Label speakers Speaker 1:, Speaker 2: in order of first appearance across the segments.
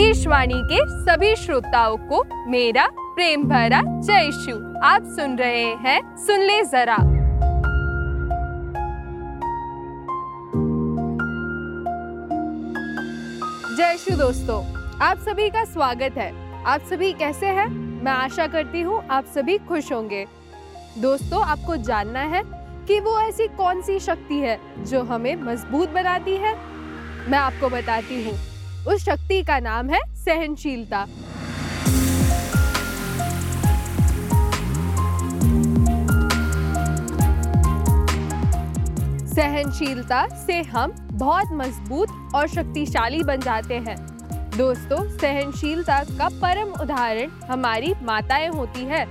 Speaker 1: ईशवाणी के सभी श्रोताओं को मेरा प्रेम भरा जय शु आप सुन रहे हैं सुन ले जरा। जय शु दोस्तों, आप सभी का स्वागत है। आप सभी कैसे हैं? मैं आशा करती हूँ आप सभी खुश होंगे। दोस्तों, आपको जानना है कि वो ऐसी कौन सी शक्ति है जो हमें मज़बूत बनाती है? मैं आपको बताती हूँ। उस शक्ति का नाम है सहनशीलता। सहनशीलता से हम बहुत मज़बूत और शक्तिशाली बन जाते हैं। दोस्तों, सहनशीलता का परम उदाहरण हमारी माताएँ होती है।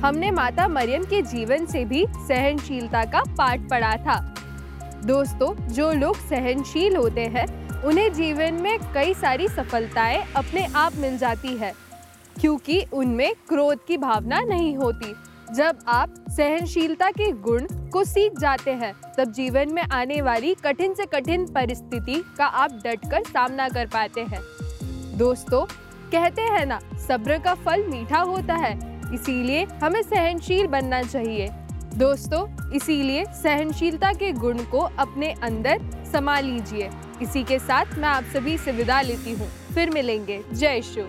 Speaker 1: हमने माता मरियम के जीवन से भी सहनशीलता का पाठ पढ़ा था। दोस्तों, जो लोग सहनशील होते हैं उन्हें जीवन में कई सारी सफलताएँ अपने आप मिल जाती है, क्योंकि उनमें क्रोध की भावना नहीं होती। जब आप सहनशीलता के गुण को सीख जाते हैं, तब जीवन में आने वाली कठिन से कठिन परिस्थिति का आप डटकर सामना कर पाते हैं। दोस्तों, कहते हैं ना, सब्र का फल मीठा होता है, इसीलिए हमें सहनशील बनना चाहिए। दोस्तों, इसीलिए सहनशीलता के गुण को अपने अंदर समा लीजिए। इसी के साथ मैं आप सभी से विदा लेती हूँ। फिर मिलेंगे। जय शु